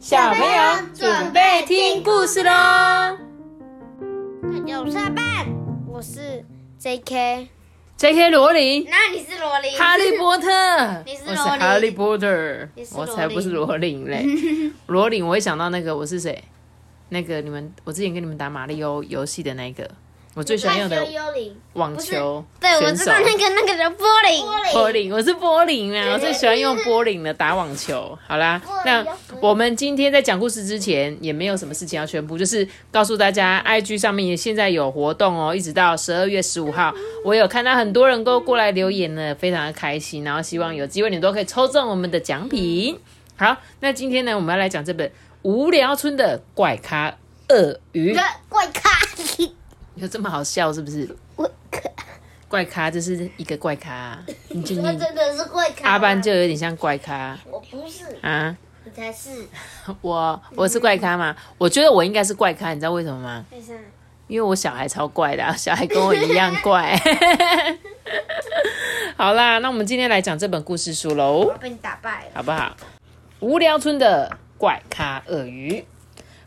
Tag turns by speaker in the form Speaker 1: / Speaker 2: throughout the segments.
Speaker 1: 小朋友准备听故事喽！
Speaker 2: 我是阿半，我是 J.K.
Speaker 1: J.K. 罗琳，
Speaker 2: 那你是罗琳？
Speaker 1: 哈利波特，
Speaker 2: 你是
Speaker 1: 我是哈利波特我才不是罗琳嘞！罗琳，我会想到那个我是谁？那个你们，我之前跟你们打马里奥游戏的那个，我最喜欢用的。网球
Speaker 2: 对，我知道那个那个叫玻璃。
Speaker 1: 波林，我是波林啊，我最喜欢用波林的打网球。好啦，那我们今天在讲故事之前，也没有什么事情要宣布，就是告诉大家，IG 上面也现在有活动哦，一直到十二月十五号，我有看到很多人都过来留言呢，非常的开心，然后希望有机会你都可以抽中我们的奖品。好，那今天呢，我们要来讲这本《无聊村的怪咖鳄鱼》，
Speaker 2: 怪咖，
Speaker 1: 有这么好笑是不是？
Speaker 2: 怪咖，
Speaker 1: 怪咖，这是一个怪咖，你就 你
Speaker 2: 那真的是怪咖。
Speaker 1: 阿班就有点像怪咖
Speaker 2: 我不是，
Speaker 1: 啊。
Speaker 2: 你才是。
Speaker 1: 我我是怪咖吗？我觉得我应该是怪咖，你知道为什么吗？
Speaker 2: 为啥？
Speaker 1: 因为我小孩超怪的啊、小孩跟我一样怪。好啦，那我们今天来讲这本故事书喽
Speaker 2: 我，被你打败了。
Speaker 1: 好不好？无聊村的怪咖鳄鱼，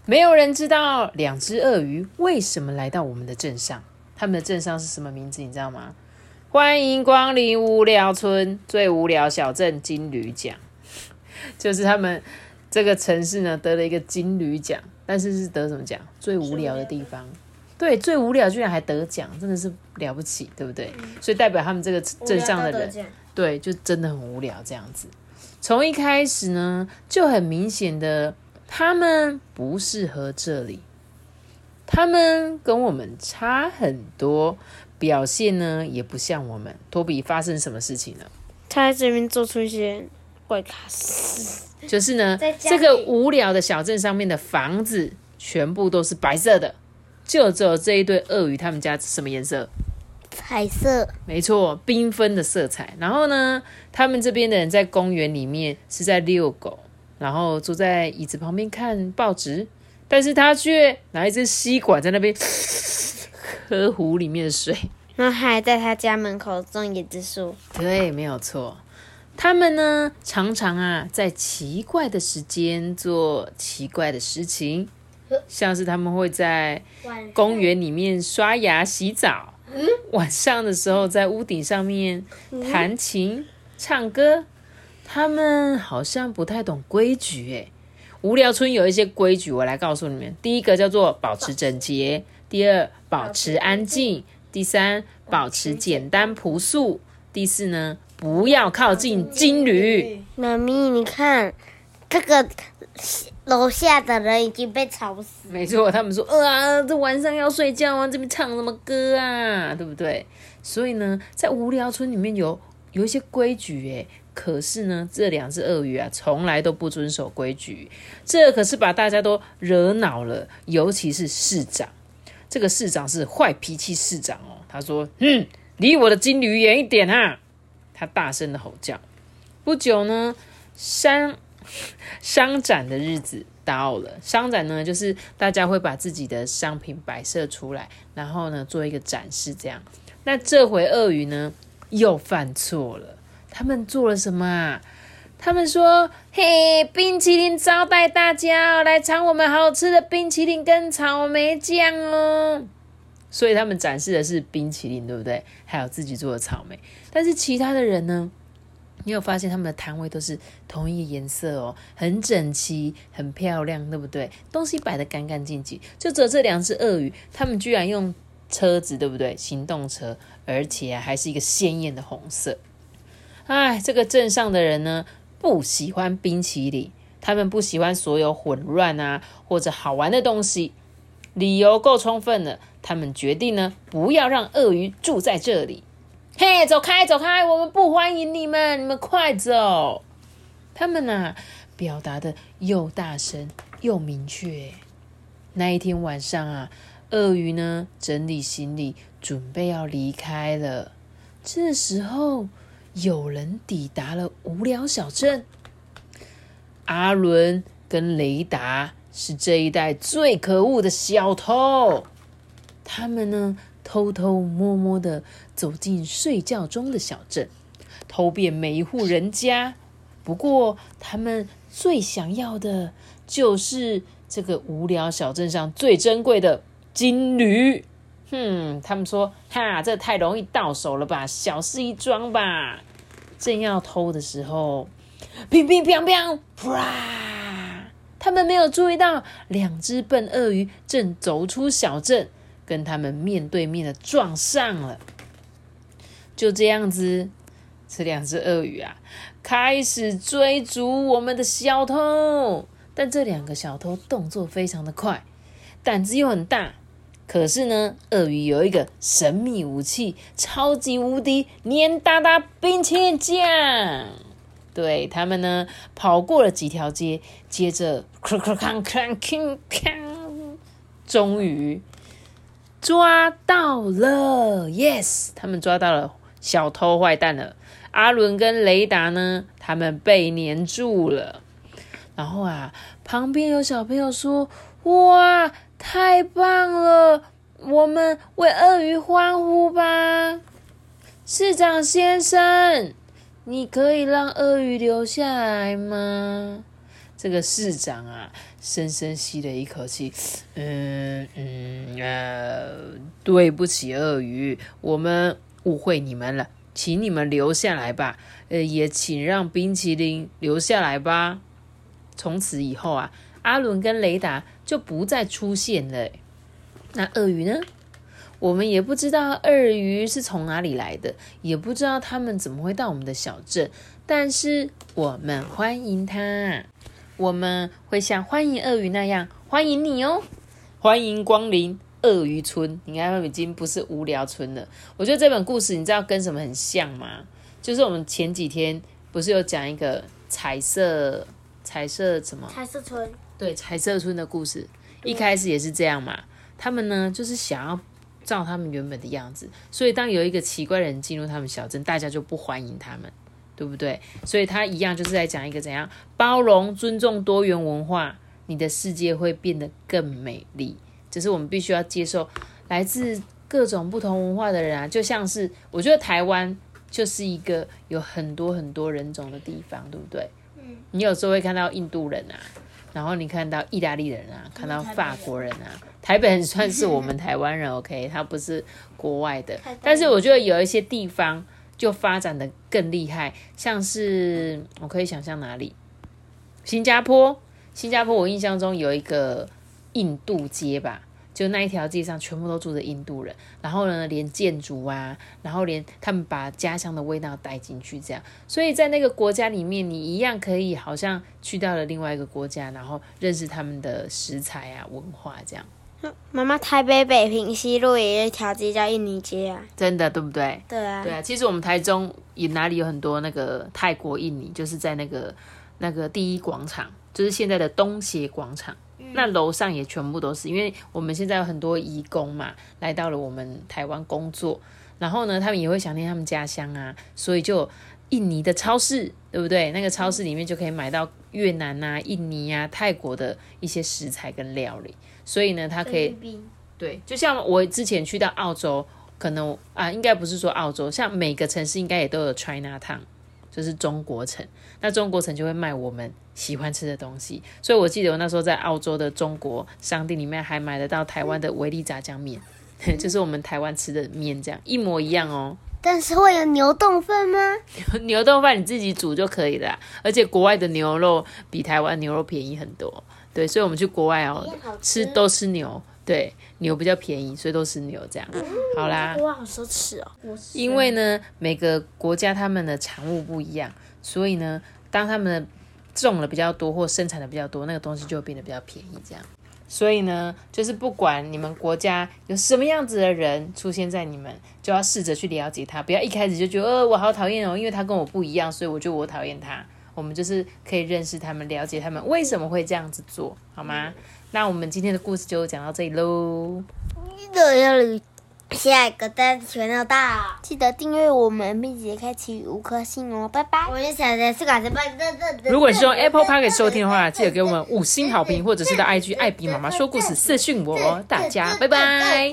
Speaker 1: 没有人知道两只鳄鱼为什么来到我们的镇上。他们的镇上是什么名字？你知道吗？欢迎光临无聊村最无聊小镇金驴奖，就是他们这个城市呢得了一个金驴奖，但是是得什么奖？最无聊的地方。对，最无聊居然还得奖，真的是了不起，对不对？所以代表他们这个镇上的人，对，就真的很无聊这样子。从一开始呢，就很明显的，他们不适合这里，他们跟我们差很多，表现呢也不像我们。托比发生什么事情了？
Speaker 2: 他在这边做出一些怪咖事。
Speaker 1: 就是呢
Speaker 2: 在，
Speaker 1: 这个无聊的小镇上面的房子全部都是白色的，就只有这一对鳄鱼，他们家什么颜色？
Speaker 2: 彩色。
Speaker 1: 没错，缤纷的色彩。然后呢，他们这边的人在公园里面是在遛狗，然后坐在椅子旁边看报纸，但是他却拿一支吸管在那边 喝壶里面的水。
Speaker 2: 然后还在他家门口种椰子树。
Speaker 1: 对，没有错。他们呢，常常啊，在奇怪的时间做奇怪的事情，像是他们会在公园里面刷牙、洗澡，晚上的时候在屋顶上面弹琴、唱歌。他们好像不太懂规矩诶。无聊村有一些规矩，我来告诉你们。第一个叫做保持整洁，第二保持安静，第三保持简单朴素，第四呢不要靠近金驴。
Speaker 2: 妈咪，你看，这个楼下的人已经被吵死。
Speaker 1: 没错，他们说，呃啊，这晚上要睡觉啊，这边唱什么歌啊，对不对？所以呢，在无聊村里面有有一些规矩诶，可是呢，这两只鳄鱼啊，从来都不遵守规矩，这可是把大家都惹恼了，尤其是市长。这个市长是坏脾气市长哦，他说：“嗯，离我的金驴远一点啊！”他大声的吼叫。不久呢，商商展的日子到了。商展呢，就是大家会把自己的商品摆设出来，然后呢做一个展示，这样。那这回鳄鱼呢又犯错了，他们做了什么啊？他们说：“嘿，冰淇淋招待大家哦，来尝我们好吃的冰淇淋跟草莓酱哦。”所以他们展示的是冰淇淋，对不对？还有自己做的草莓。但是其他的人呢？你有发现他们的摊位都是同一个颜色哦，很整齐，很漂亮，对不对？东西摆得干干净净。就只有这两只鳄鱼，他们居然用车子，对不对？行动车，而且、啊、还是一个鲜艳的红色。哎，这个镇上的人呢，不喜欢冰淇淋，他们不喜欢所有混乱啊或者好玩的东西。理由够充分了，他们决定呢，不要让鳄鱼住在这里。嘿，走开，走开！我们不欢迎你们，你们快走！他们呐、表达的又大声又明确。那一天晚上啊，鳄鱼呢整理行李，准备要离开了。这时候，有人抵达了无聊小镇。阿伦跟雷达是这一代最可恶的小偷。他们呢，偷偷摸摸的走进睡觉中的小镇，偷遍每一户人家。不过，他们最想要的就是这个无聊小镇上最珍贵的金驴。哼，他们说，哈，这太容易到手了吧，小事一桩吧。正要偷的时候，乒乒乓乓，啪！他们没有注意到，两只笨鳄鱼正走出小镇，跟他们面对面的撞上了。就这样子，这两只鳄鱼啊，开始追逐我们的小偷。但这两个小偷动作非常的快，胆子又很大。可是呢，鳄鱼有一个神秘武器，超级无敌黏哒哒冰淇淋酱。对他们呢，跑过了几条街，接着哐哐哐哐哐哐，终于抓到了！Yes，他们抓到了小偷坏蛋了。阿伦跟雷达呢，他们被黏住了。然后啊，旁边有小朋友说：“哇！”太棒了！我们为鳄鱼欢呼吧，市长先生，你可以让鳄鱼留下来吗？这个市长啊，深深吸了一口气，嗯嗯呃，对不起，鳄鱼，我们误会你们了，请你们留下来吧。呃，也请让冰淇淋留下来吧。从此以后啊。阿伦跟雷达就不再出现了。那鳄鱼呢？我们也不知道鳄鱼是从哪里来的，也不知道他们怎么会到我们的小镇。但是我们欢迎它，我们会像欢迎鳄鱼那样欢迎你哦！欢迎光临鳄鱼村。你看，已经不是无聊村了。我觉得这本故事，你知道跟什么很像吗？就是我们前几天不是有讲一个彩色彩色什么？
Speaker 2: 彩色村。
Speaker 1: 对彩色村的故事，一开始也是这样嘛。他们呢，就是想要照他们原本的样子，所以当有一个奇怪的人进入他们小镇，大家就不欢迎他们，对不对？所以他一样就是在讲一个怎样包容、尊重多元文化，你的世界会变得更美丽。只是我们必须要接受来自各种不同文化的人啊，就像是我觉得台湾就是一个有很多很多人种的地方，对不对？嗯，你有时候会看到印度人啊。然后你看到意大利人啊，看到法国人啊，台北人算是我们台湾人，OK，他不是国外的。但是我觉得有一些地方就发展的更厉害，像是我可以想象哪里，新加坡，新加坡我印象中有一个印度街吧。就那一条街上全部都住着印度人，然后呢，连建筑啊，然后连他们把家乡的味道带进去，这样，所以在那个国家里面，你一样可以好像去到了另外一个国家，然后认识他们的食材啊、文化这样。
Speaker 2: 妈妈，台北北平西路也有一条街叫印尼街啊，
Speaker 1: 真的对不对？
Speaker 2: 对啊，
Speaker 1: 对啊。其实我们台中也哪里有很多那个泰国印尼，就是在那个那个第一广场，就是现在的东协广场。那楼上也全部都是，因为我们现在有很多移工嘛，来到了我们台湾工作，然后呢，他们也会想念他们家乡啊，所以就印尼的超市，对不对？那个超市里面就可以买到越南啊、印尼啊、泰国的一些食材跟料理，所以呢，它可以对，就像我之前去到澳洲，可能啊，应该不是说澳洲，像每个城市应该也都有 China Town。就是中国城，那中国城就会卖我们喜欢吃的东西，所以我记得我那时候在澳洲的中国商店里面还买得到台湾的维力炸酱面，就是我们台湾吃的面，这样一模一样哦。
Speaker 2: 但是会有牛冻饭吗？
Speaker 1: 牛冻饭你自己煮就可以了，而且国外的牛肉比台湾牛肉便宜很多，对，所以我们去国外哦，吃都吃牛。对牛比较便宜，所以都是牛这样。好啦，
Speaker 2: 哇，好奢侈哦！
Speaker 1: 因为呢，每个国家他们的产物不一样，所以呢，当他们种的比较多或生产的比较多，那个东西就会变得比较便宜。这样，所以呢，就是不管你们国家有什么样子的人出现在你们，就要试着去了解他，不要一开始就觉得呃我好讨厌哦，因为他跟我不一样，所以我就我讨厌他。我们就是可以认识他们，了解他们为什么会这样子做，好吗？那我们今天的故事就讲到这里喽。
Speaker 2: 下一个单词全都到，记得订阅我们，并且开启五颗星哦，拜拜。我是小杰，是卡巴。
Speaker 1: 如果是用 Apple Park 收听的话，记得给我们五星好评，或者是到 IG 艾比妈妈说故事私讯我哦，大家拜拜。